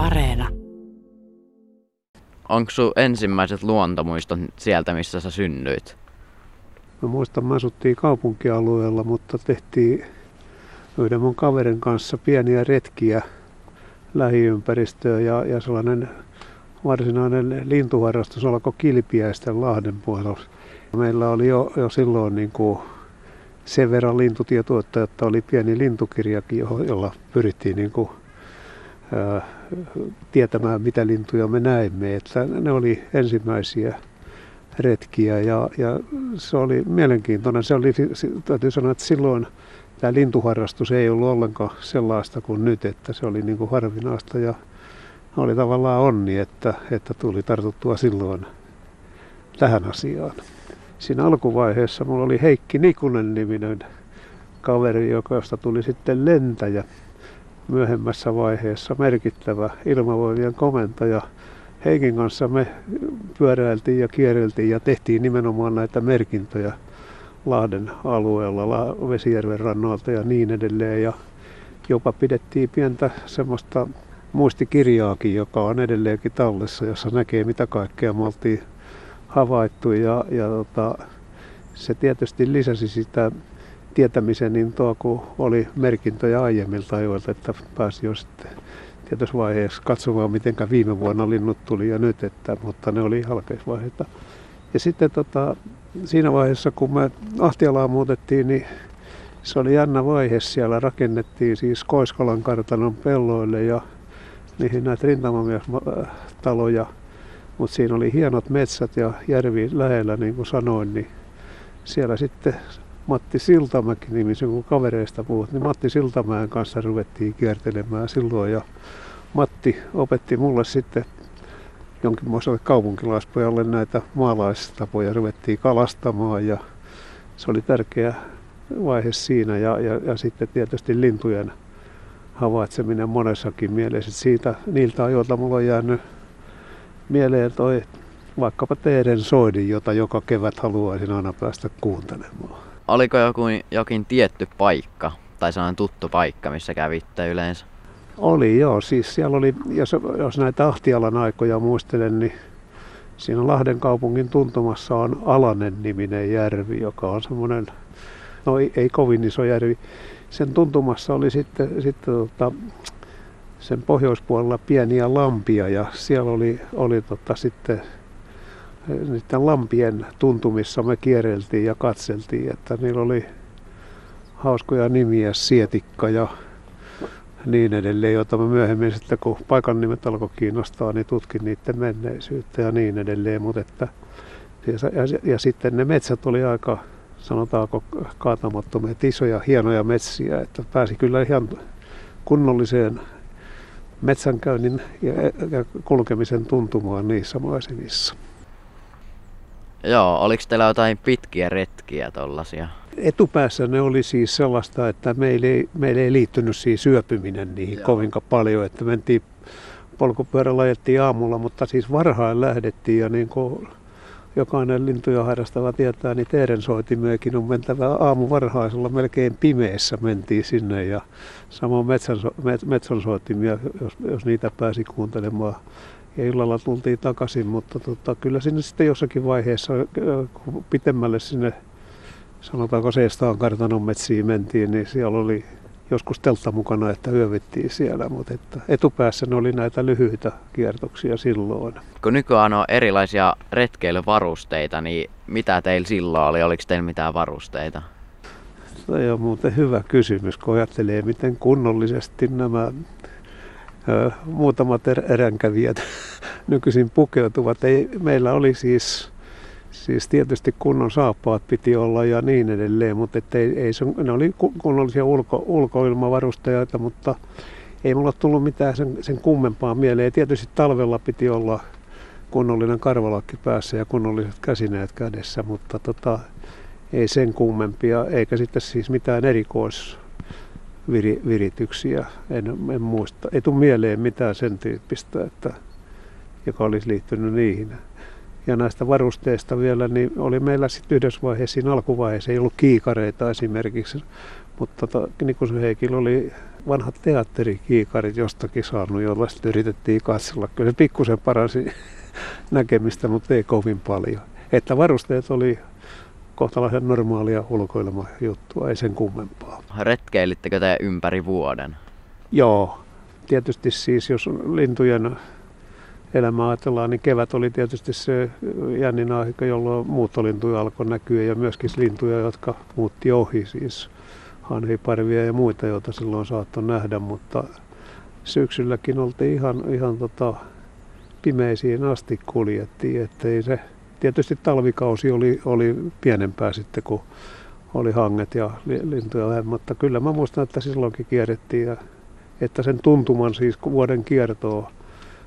Areena. Onko sun ensimmäiset luontomuistot sieltä, missä sä synnyit? Mä muistan, mä asuttiin kaupunkialueella, mutta tehtiin yhden mun kaverin kanssa pieniä retkiä lähiympäristöön ja, ja sellainen varsinainen lintuharrastus alkoi Kilpiäisten Lahden puolella. Meillä oli jo, jo silloin niin kuin sen verran lintutietoa, että oli pieni lintukirjakin, jolla pyrittiin niin kuin, ää, tietämään, mitä lintuja me näimme. Että ne oli ensimmäisiä retkiä ja, ja se oli mielenkiintoinen. Se oli, täytyy sanoa, että silloin tämä lintuharrastus ei ollut ollenkaan sellaista kuin nyt, että se oli niin kuin harvinaista ja oli tavallaan onni, että, että tuli tartuttua silloin tähän asiaan. Siinä alkuvaiheessa mulla oli Heikki Nikunen niminen kaveri, josta tuli sitten lentäjä. Myöhemmässä vaiheessa merkittävä ilmavoimien komentaja. Heikin kanssa me pyöräiltiin ja kierreltiin ja tehtiin nimenomaan näitä merkintöjä Lahden alueella, Vesijärven rannoilta ja niin edelleen. Ja jopa pidettiin pientä semmoista muistikirjaakin, joka on edelleenkin tallessa, jossa näkee mitä kaikkea me oltiin havaittu. Ja, ja tota, se tietysti lisäsi sitä tietämisen intoa, kun oli merkintöjä aiemmilta ajoilta, että pääsi jo sitten tietyssä vaiheessa katsomaan, miten viime vuonna linnut tuli ja nyt, että, mutta ne oli halkeisvaiheita. Ja sitten tota, siinä vaiheessa, kun me Ahtialaa muutettiin, niin se oli jännä vaihe. Siellä rakennettiin siis Koiskalan kartanon pelloille ja niihin näitä rintamamiestaloja. Mutta siinä oli hienot metsät ja järvi lähellä, niin kuin sanoin, niin siellä sitten Matti Siltamäki nimisen, kun kavereista puhut, niin Matti Siltamäen kanssa ruvettiin kiertelemään silloin. Ja Matti opetti mulle sitten jonkinlaiselle kaupunkilaispojalle näitä maalaistapoja. Ruvettiin kalastamaan ja se oli tärkeä vaihe siinä. Ja, ja, ja sitten tietysti lintujen havaitseminen monessakin mielessä. Siitä, niiltä ajoilta mulla on jäänyt mieleen toi vaikkapa teidän soidin, jota joka kevät haluaisin aina päästä kuuntelemaan. Oliko joku, jokin tietty paikka tai sellainen tuttu paikka, missä kävitte yleensä? Oli joo, siis siellä oli, jos, jos näitä Ahtialan aikoja muistelen, niin siinä Lahden kaupungin tuntumassa on Alanen niminen järvi, joka on semmoinen, no ei, ei kovin iso järvi. Sen tuntumassa oli sitten, sitten tota, sen pohjoispuolella pieniä lampia ja siellä oli, oli tota, sitten niiden lampien tuntumissa me kierreltiin ja katseltiin, että niillä oli hauskoja nimiä, Sietikka ja niin edelleen, joita mä myöhemmin sitten kun paikan nimet alkoi kiinnostaa, niin tutkin niiden menneisyyttä ja niin edelleen. Mutta että, ja, ja, ja, sitten ne metsät oli aika, sanotaanko, kaatamattomia, isoja, hienoja metsiä, että pääsi kyllä ihan kunnolliseen metsänkäynnin ja, ja kulkemisen tuntumaan niissä maisemissa. Joo, oliko teillä jotain pitkiä retkiä tollasia? Etupäässä ne oli siis sellaista, että meille ei, meille ei liittynyt siis syöpyminen niihin Joo. kovinkaan paljon, että mentiin polkupyörällä ajettiin aamulla, mutta siis varhain lähdettiin ja niin kuin jokainen lintuja harrastava tietää, niin teidän soitimiakin on mentävä aamu varhaisella melkein pimeässä mentiin sinne ja samoin metsän, metsän soitimia, jos, jos niitä pääsi kuuntelemaan ja illalla tultiin takaisin, mutta tota, kyllä sinne sitten jossakin vaiheessa, kun pitemmälle sinne sanotaanko Seestaan kartanon metsiin mentiin, niin siellä oli joskus teltta mukana, että yövittiin siellä, mutta että etupäässä ne oli näitä lyhyitä kiertoksia silloin. Kun nykyään on erilaisia retkeilyvarusteita, niin mitä teillä silloin oli? Oliko teillä mitään varusteita? Se on muuten hyvä kysymys, kun ajattelee, miten kunnollisesti nämä muutamat er-, eränkävijät nykyisin pukeutuvat. Ei, meillä oli siis Siis tietysti kunnon saappaat piti olla ja niin edelleen, mutta ei, ei ne oli kunnollisia ulko, ulkoilmavarusteita, mutta ei mulla tullut mitään sen, sen kummempaa mieleen. Tietysti talvella piti olla kunnollinen karvalakki päässä ja kunnolliset käsineet kädessä, mutta tota, ei sen kummempia, eikä sitten siis mitään erikoisvirityksiä, en, en muista. Ei tule mieleen mitään sen tyyppistä, että, joka olisi liittynyt niihin. Ja näistä varusteista vielä, niin oli meillä sitten yhdessä vaiheessa, siinä alkuvaiheessa ei ollut kiikareita esimerkiksi, mutta tota, Nikusen Heikillä oli vanhat teatterikiikarit jostakin saanut, jolla sitten yritettiin katsella. Kyllä se pikkusen paransi näkemistä, mutta ei kovin paljon. Että varusteet oli kohtalaisen normaalia ulkoilmajuttua, ei sen kummempaa. Retkeilittekö te ympäri vuoden? Joo, tietysti siis jos lintujen elämää ajatellaan, niin kevät oli tietysti se jännin aika, jolloin muuttolintuja alkoi näkyä ja myöskin lintuja, jotka muutti ohi, siis hanhiparvia ja muita, joita silloin saattoi nähdä, mutta syksylläkin oltiin ihan, ihan tota, pimeisiin asti kuljettiin, ettei se, tietysti talvikausi oli, oli pienempää sitten, kun oli hanget ja lintuja vähemmän, mutta kyllä mä muistan, että silloinkin kierrettiin ja että sen tuntuman siis vuoden kiertoa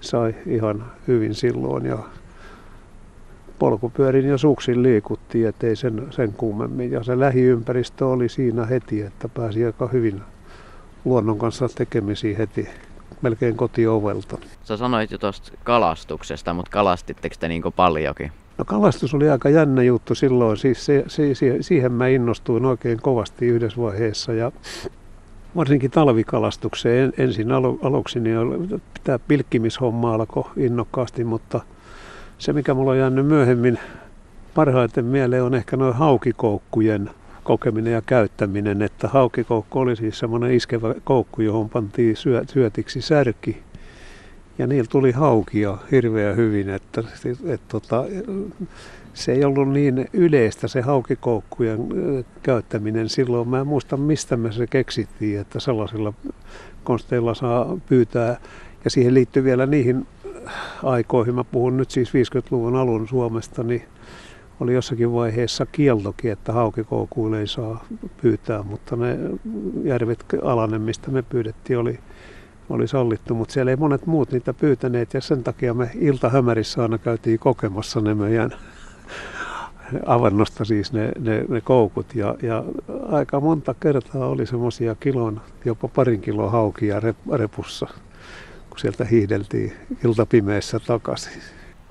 sai ihan hyvin silloin ja polkupyörin ja suksin liikuttiin, ettei sen, sen kummemmin. Ja se lähiympäristö oli siinä heti, että pääsi aika hyvin luonnon kanssa tekemisiin heti melkein kotiovelta. Sä sanoit jo tuosta kalastuksesta, mutta kalastitteko te niin paljonkin? No kalastus oli aika jännä juttu silloin, siis se, se, se, siihen mä innostuin oikein kovasti yhdessä vaiheessa. Ja varsinkin talvikalastukseen ensin alu, aluksi niin pitää pilkkimishomma alkoi innokkaasti, mutta se mikä mulla on jäänyt myöhemmin parhaiten mieleen on ehkä noin haukikoukkujen kokeminen ja käyttäminen, että haukikoukku oli siis semmoinen iskevä koukku, johon pantiin syö, syötiksi särki ja niillä tuli haukia hirveän hyvin, että, että, tota, se ei ollut niin yleistä se haukikoukkujen käyttäminen silloin. Mä en muista mistä me se keksittiin, että sellaisilla konsteilla saa pyytää. Ja siihen liittyy vielä niihin aikoihin, mä puhun nyt siis 50-luvun alun Suomesta, niin oli jossakin vaiheessa kieltokin, että haukikoukuille ei saa pyytää, mutta ne järvet alanen, mistä me pyydettiin, oli, oli sallittu, mutta siellä ei monet muut niitä pyytäneet ja sen takia me iltahämärissä aina käytiin kokemassa ne meidän avannosta siis ne, ne, ne koukut ja, ja aika monta kertaa oli semmoisia kilon, jopa parin kilon haukia rep, repussa, kun sieltä hiihdeltiin iltapimeessä takaisin.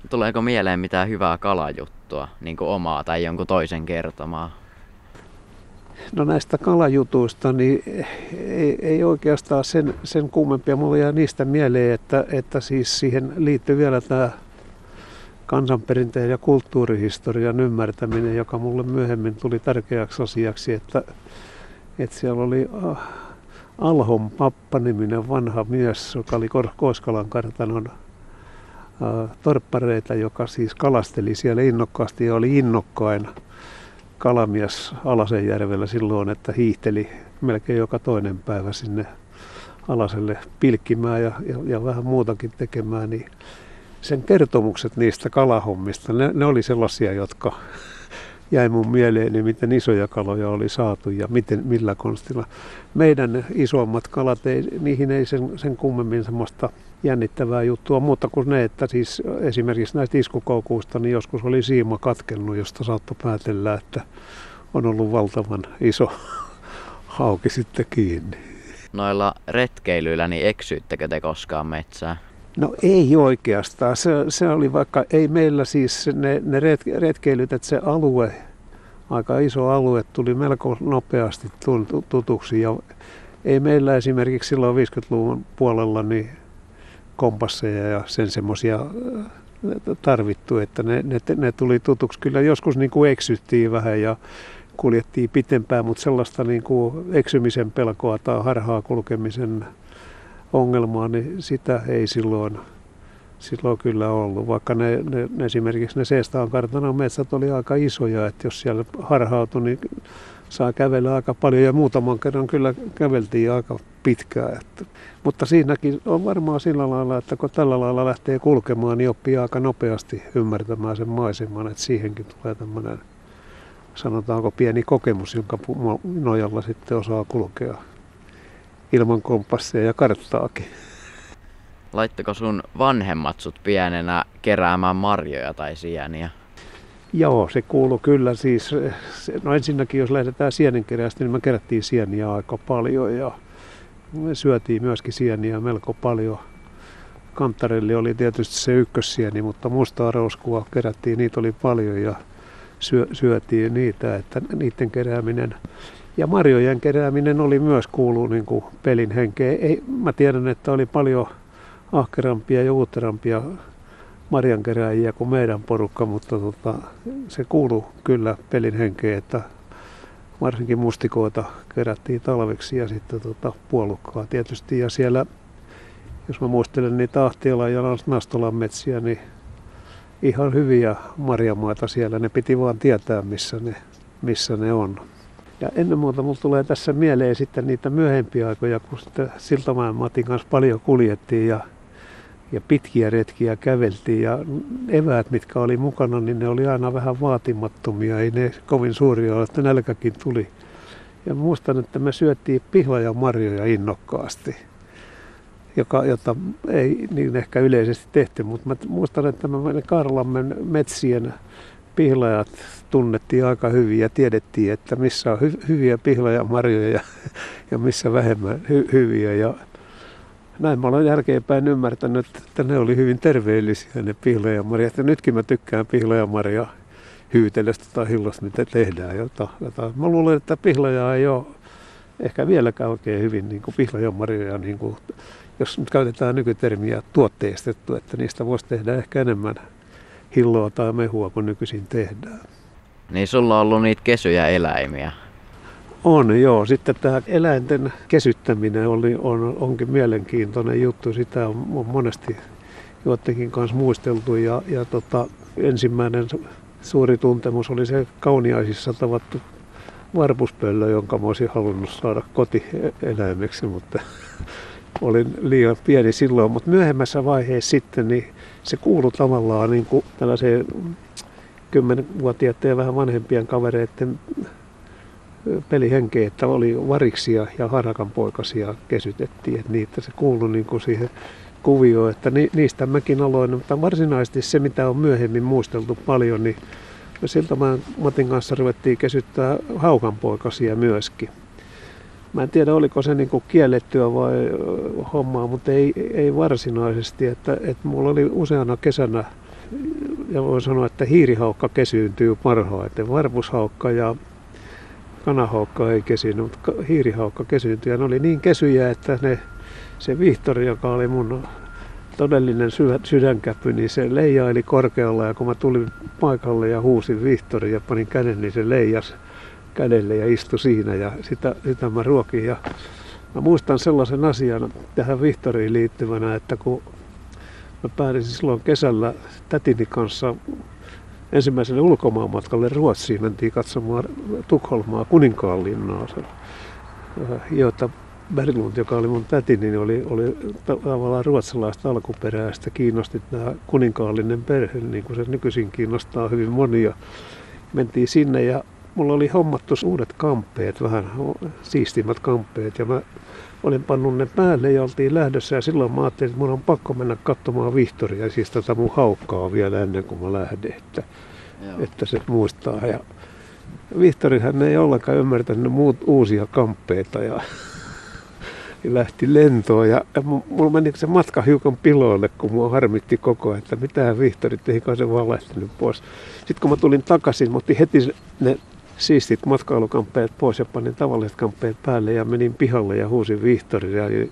Tuleeko mieleen mitään hyvää kalajuttua, niin kuin omaa tai jonkun toisen kertomaa? No näistä kalajutuista, niin ei, ei oikeastaan sen, sen kummempia. Mulla jää niistä mieleen, että, että siis siihen liittyy vielä tämä kansanperinteen ja kulttuurihistorian ymmärtäminen, joka mulle myöhemmin tuli tärkeäksi asiaksi, että, että siellä oli äh, Alhon pappa-niminen vanha mies, joka oli Koiskalan kartanon äh, torppareita, joka siis kalasteli siellä innokkaasti ja oli innokkain kalamies Alasenjärvellä silloin, että hiihteli melkein joka toinen päivä sinne Alaselle pilkkimään ja, ja, ja vähän muutakin tekemään, niin sen kertomukset niistä kalahommista, ne, ne oli sellaisia, jotka jäi mun mieleeni, miten isoja kaloja oli saatu ja miten, millä konstilla. Meidän isommat kalat, ei, niihin ei sen, sen kummemmin semmoista jännittävää juttua, mutta kuin ne, että siis esimerkiksi näistä iskukoukuista, niin joskus oli siima katkennut, josta saattoi päätellä, että on ollut valtavan iso hauki sitten kiinni. Noilla retkeilyillä, niin eksyyttekö te koskaan metsää? No ei oikeastaan. Se, se oli vaikka, ei meillä siis ne, ne retkeilyt, että se alue, aika iso alue, tuli melko nopeasti tutuksi. Ja ei meillä esimerkiksi silloin 50-luvun puolella niin kompasseja ja sen semmoisia äh, tarvittu, että ne, ne, ne tuli tutuksi. Kyllä joskus niin kuin eksyttiin vähän ja kuljettiin pitempään, mutta sellaista niin kuin eksymisen pelkoa tai harhaa kulkemisen ongelmaa, niin sitä ei silloin, silloin kyllä ollut. Vaikka ne, ne, esimerkiksi ne Seestaan kartanon metsät oli aika isoja, että jos siellä harhautui, niin saa kävellä aika paljon ja muutaman kerran kyllä käveltiin aika pitkään. Että, mutta siinäkin on varmaan sillä lailla, että kun tällä lailla lähtee kulkemaan, niin oppii aika nopeasti ymmärtämään sen maiseman, että siihenkin tulee tämmöinen sanotaanko pieni kokemus, jonka nojalla sitten osaa kulkea ilman kompassia ja karttaakin. Laittako sun vanhemmat sut pienenä keräämään marjoja tai sieniä? Joo, se kuuluu kyllä siis. No ensinnäkin jos lähdetään sieninkerästä, niin me kerättiin sieniä aika paljon ja me syötiin myöskin sieniä melko paljon. Kantarelli oli tietysti se ykkössieni, mutta mustaa rouskua kerättiin, niitä oli paljon ja syö, syötiin niitä, että niiden kerääminen Ja marjojen kerääminen oli myös kuuluu niin kuin pelin henkeen. Ei, mä tiedän, että oli paljon ahkerampia ja uuterampia marjankerääjiä kuin meidän porukka, mutta tota, se kuuluu kyllä pelin henkeen, että varsinkin mustikoita kerättiin talveksi ja sitten tota, puolukkaa tietysti. Ja siellä, jos mä muistelen niitä Ahtiolan ja Nastolan metsiä, niin ihan hyviä marjamaita siellä. Ne piti vaan tietää, missä ne, missä ne on. Ja ennen muuta mulla tulee tässä mieleen sitten niitä myöhempiä aikoja, kun sitten Siltamäen Matin kanssa paljon kuljettiin ja, ja pitkiä retkiä käveltiin. Ja eväät, mitkä oli mukana, niin ne oli aina vähän vaatimattomia. Ei ne kovin suuria ole, että nälkäkin tuli. Ja muistan, että me syöttiin pihlaja marjoja innokkaasti joka, jota ei niin ehkä yleisesti tehty, mutta mä muistan, että me Karlammen metsien pihlajat tunnettiin aika hyvin ja tiedettiin, että missä on hy- hyviä pihlajamarjoja ja, ja missä vähemmän hy- hyviä. Ja näin mä olen jälkeenpäin ymmärtänyt, että ne oli hyvin terveellisiä ne pihlajamarjat. Ja nytkin mä tykkään pihlajamarja hyytelestä tai hillosta, mitä tehdään. Jota, jota. Mä luulen, että pihlajaa ei ole ehkä vieläkään oikein hyvin niin kuin pihlajamarjoja, niin kuin, jos nyt käytetään nykytermiä tuotteistettu, että niistä voisi tehdä ehkä enemmän hilloa tai mehua kuin nykyisin tehdään. Niin sulla on ollut niitä kesyjä eläimiä. On joo. Sitten tämä eläinten kesyttäminen oli, on, onkin mielenkiintoinen juttu. Sitä on, on monesti joidenkin kanssa muisteltu. Ja, ja tota, ensimmäinen suuri tuntemus oli se kauniaisissa tavattu varpuspöllö, jonka mä olisin halunnut saada kotieläimeksi, mutta olin liian pieni silloin. Mutta myöhemmässä vaiheessa sitten niin se kuului tavallaan niin kuin tällaiseen kymmenvuotiaiden ja vähän vanhempien kavereiden pelihenkeä, että oli variksia ja harakan poikasia kesytettiin, että niitä se kuului niin kuin siihen kuvioon, että ni, niistä mäkin aloin, mutta varsinaisesti se mitä on myöhemmin muisteltu paljon, niin siltä mä Matin kanssa ruvettiin kesyttää haukanpoikasia myöskin. Mä en tiedä, oliko se niin kiellettyä vai hommaa, mutta ei, ei varsinaisesti. Että, että mulla oli useana kesänä, ja voin sanoa, että hiirihaukka kesyyntyy parhaiten. Varpushaukka ja kanahaukka ei kesynyt, mutta hiirihaukka kesyyntyi. Ja ne oli niin kesyjä, että ne, se Vihtori, joka oli mun todellinen sydänkäpy, niin se leijaili korkealla ja kun mä tulin paikalle ja huusin Vihtori ja panin käden, niin se leijas kädelle ja istui siinä ja sitä, sitä mä ruokin. Ja mä muistan sellaisen asian tähän Vihtoriin liittyvänä, että kun mä pääsin silloin kesällä tätini kanssa ensimmäiselle ulkomaanmatkalle Ruotsiin, mentiin katsomaan Tukholmaa kuninkaanlinnaa, jota Berglund, joka oli mun täti, niin oli, oli tavallaan ruotsalaista alkuperäistä, kiinnosti tämä kuninkaallinen perhe, niin kuin se nykyisin kiinnostaa hyvin monia. Mentiin sinne ja mulla oli hommattu uudet kamppeet, vähän siistimmät kamppeet ja mä olin pannut ne päälle ja oltiin lähdössä ja silloin mä ajattelin, että mun on pakko mennä katsomaan Vihtoria, siis tätä mun haukkaa vielä ennen kuin mä lähden, että, että se muistaa. Ja Vihtorihan ei ollenkaan ymmärtänyt muut uusia kamppeita ja lähti lentoon ja, ja mulla meni se matka hiukan piloille, kun mua harmitti koko ajan, että mitään Vihtorit, ei kai se vaan lähtenyt pois. Sitten kun mä tulin takaisin, mä otin heti ne siistit matkailukamppeet pois ja panin tavalliset kamppeet päälle ja menin pihalle ja huusin Vihtoria ja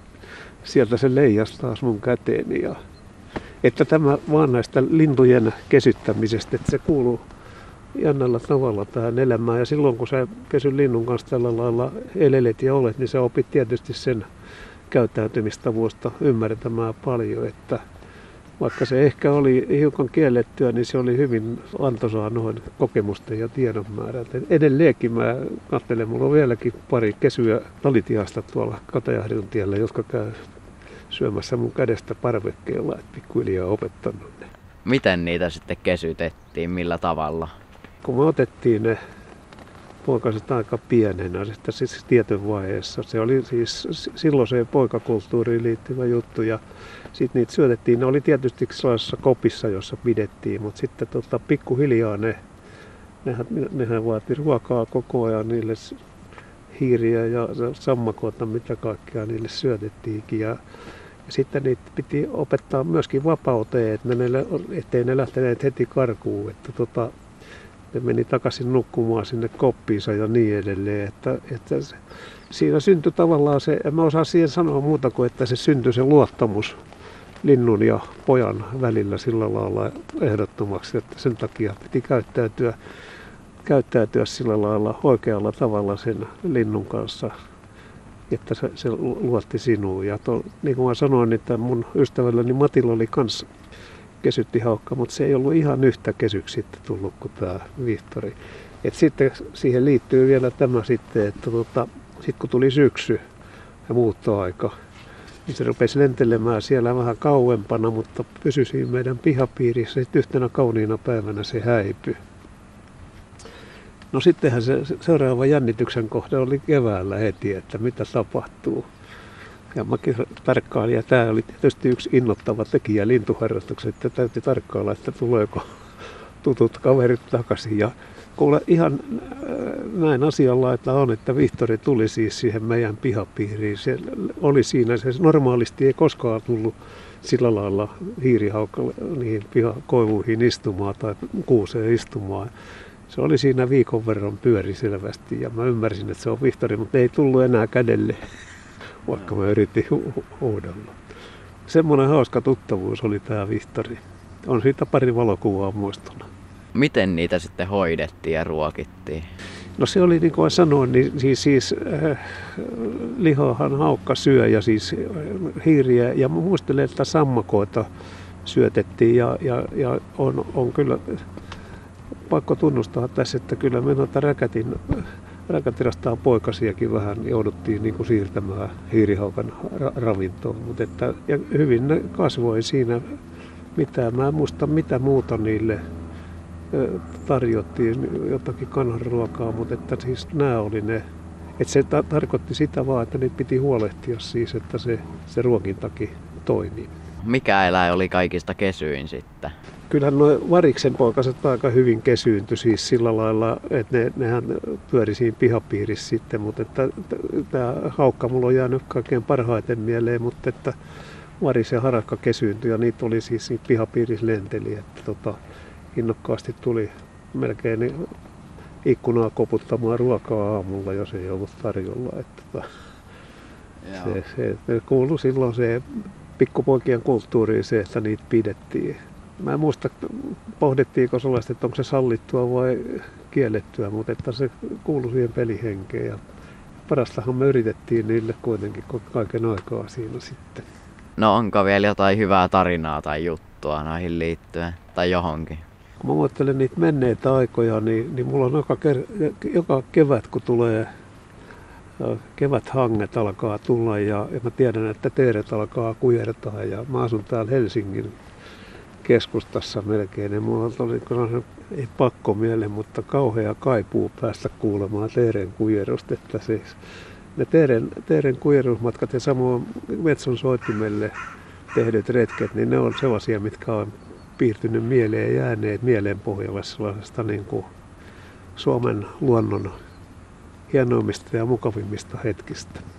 sieltä se leijas taas mun käteeni. Ja, että tämä vaan näistä lintujen kesyttämisestä, että se kuuluu jännällä tavalla tähän elämään. Ja silloin kun sä kesyn linnun kanssa tällä lailla elelet ja olet, niin sä opit tietysti sen käyttäytymistavuista ymmärtämään paljon, että vaikka se ehkä oli hiukan kiellettyä, niin se oli hyvin antoisaa noin kokemusten ja tiedon määrältä. Edelleenkin mä katselen, mulla on vieläkin pari kesyä talitiasta tuolla Katajahdin tiellä, jotka käy syömässä mun kädestä parvekkeella, että pikkuhiljaa opettanut ne. Miten niitä sitten kesytettiin, millä tavalla? Kun me otettiin ne poikaset aika pienenä, että siis tietyn vaiheessa. Se oli siis silloin se poikakulttuuriin liittyvä juttu ja sitten niitä syötettiin. Ne oli tietysti sellaisessa kopissa, jossa pidettiin, mutta sitten tota, pikkuhiljaa ne, nehän, nehän vaati ruokaa koko ajan niille hiiriä ja sammakoita, mitä kaikkea niille syötettiinkin. Ja, ja sitten niitä piti opettaa myöskin vapauteen, että ne, ettei ne lähteneet heti karkuun. Että tota, ne meni takaisin nukkumaan sinne koppiinsa ja niin edelleen. Että, että se, siinä syntyi tavallaan se, en mä osaa siihen sanoa muuta kuin, että se syntyi se luottamus linnun ja pojan välillä sillä lailla ehdottomaksi, että sen takia piti käyttäytyä, käyttäytyä sillä lailla oikealla tavalla sen linnun kanssa, että se, se luotti sinuun. Ja to, niin kuin mä sanoin, että mun ystävälläni Matilla oli kans kesyttihaukka, mutta se ei ollut ihan yhtä kesyksi sitten tullut kuin tämä Vihtori. Et sitten siihen liittyy vielä tämä sitten, että tota, sitten kun tuli syksy ja muuttoaika, niin se rupesi lentelemään siellä vähän kauempana, mutta pysyi siinä meidän pihapiirissä. Sitten yhtenä kauniina päivänä se häipyi. No sittenhän se seuraava jännityksen kohde oli keväällä heti, että mitä tapahtuu. Ja mäkin tarkkailin, ja tämä oli tietysti yksi innoittava tekijä lintuharrastukset, että täytyy tarkkailla, että tuleeko tutut kaverit takaisin. Ja kuule ihan äh, näin asialla, että on, että Vihtori tuli siis siihen meidän pihapiiriin. Se oli siinä, se normaalisti ei koskaan tullut sillä lailla hiirihaukalle niihin pihakoivuihin istumaan tai kuuseen istumaan. Se oli siinä viikon verran pyöri selvästi ja mä ymmärsin, että se on Vihtori, mutta ei tullut enää kädelle, vaikka mä yritin huudella. Semmoinen hauska tuttavuus oli tämä Vihtori. On siitä pari valokuvaa muistona miten niitä sitten hoidettiin ja ruokittiin? No se oli niin kuin sanoin, niin siis, siis äh, lihahan haukka syö ja siis äh, hiiriä ja muistelen, että sammakoita syötettiin ja, ja, ja on, on kyllä pakko tunnustaa tässä, että kyllä me noita räkätin, räkätirastaan poikasiakin vähän jouduttiin niin kuin siirtämään hiirihaukan ra- ravintoon, mutta että, ja hyvin ne kasvoi siinä mitään. Mä en muista mitä muuta niille tarjottiin jotakin kananruokaa, mutta että siis nämä oli ne. Että se ta- tarkoitti sitä vaan, että niitä piti huolehtia siis, että se, se ruokintakin toimii. Mikä eläin oli kaikista kesyin sitten? Kyllähän nuo variksen poikaset aika hyvin kesyyntyi siis sillä lailla, että ne, nehän pyöri siinä pihapiirissä sitten, mutta että tämä haukka mulla on jäänyt kaikkein parhaiten mieleen, mutta että varis ja harakka kesyyntyi ja niitä oli siis siinä pihapiirissä lenteli, että tota, innokkaasti tuli melkein niin ikkunaa koputtamaan ruokaa aamulla, jos ei ollut tarjolla. Että tota, se, se, se kuului silloin se pikkupoikien kulttuuriin se, että niitä pidettiin. Mä en muista, pohdittiinko sellaista, että onko se sallittua vai kiellettyä, mutta että se kuului siihen pelihenkeen. Ja parastahan me yritettiin niille kuitenkin kaiken aikaa siinä sitten. No onko vielä jotain hyvää tarinaa tai juttua noihin liittyen tai johonkin? kun mä muistelen niitä menneitä aikoja, niin, niin mulla on joka, joka kevät, kun tulee keväthanget alkaa tulla ja, ja mä tiedän, että teeret alkaa kujertaa ja mä asun täällä Helsingin keskustassa melkein. Ja mulla oli ei pakko miele, mutta kauhea kaipuu päästä kuulemaan teeren kujerusta. Että siis ne teeren, teeren kujerusmatkat ja samoin Metson soittimelle tehdyt retket, niin ne on sellaisia, mitkä on piirtynyt mieleen ja jääneet mieleen pohjalle sellaisesta niin kuin Suomen luonnon hienoimmista ja mukavimmista hetkistä.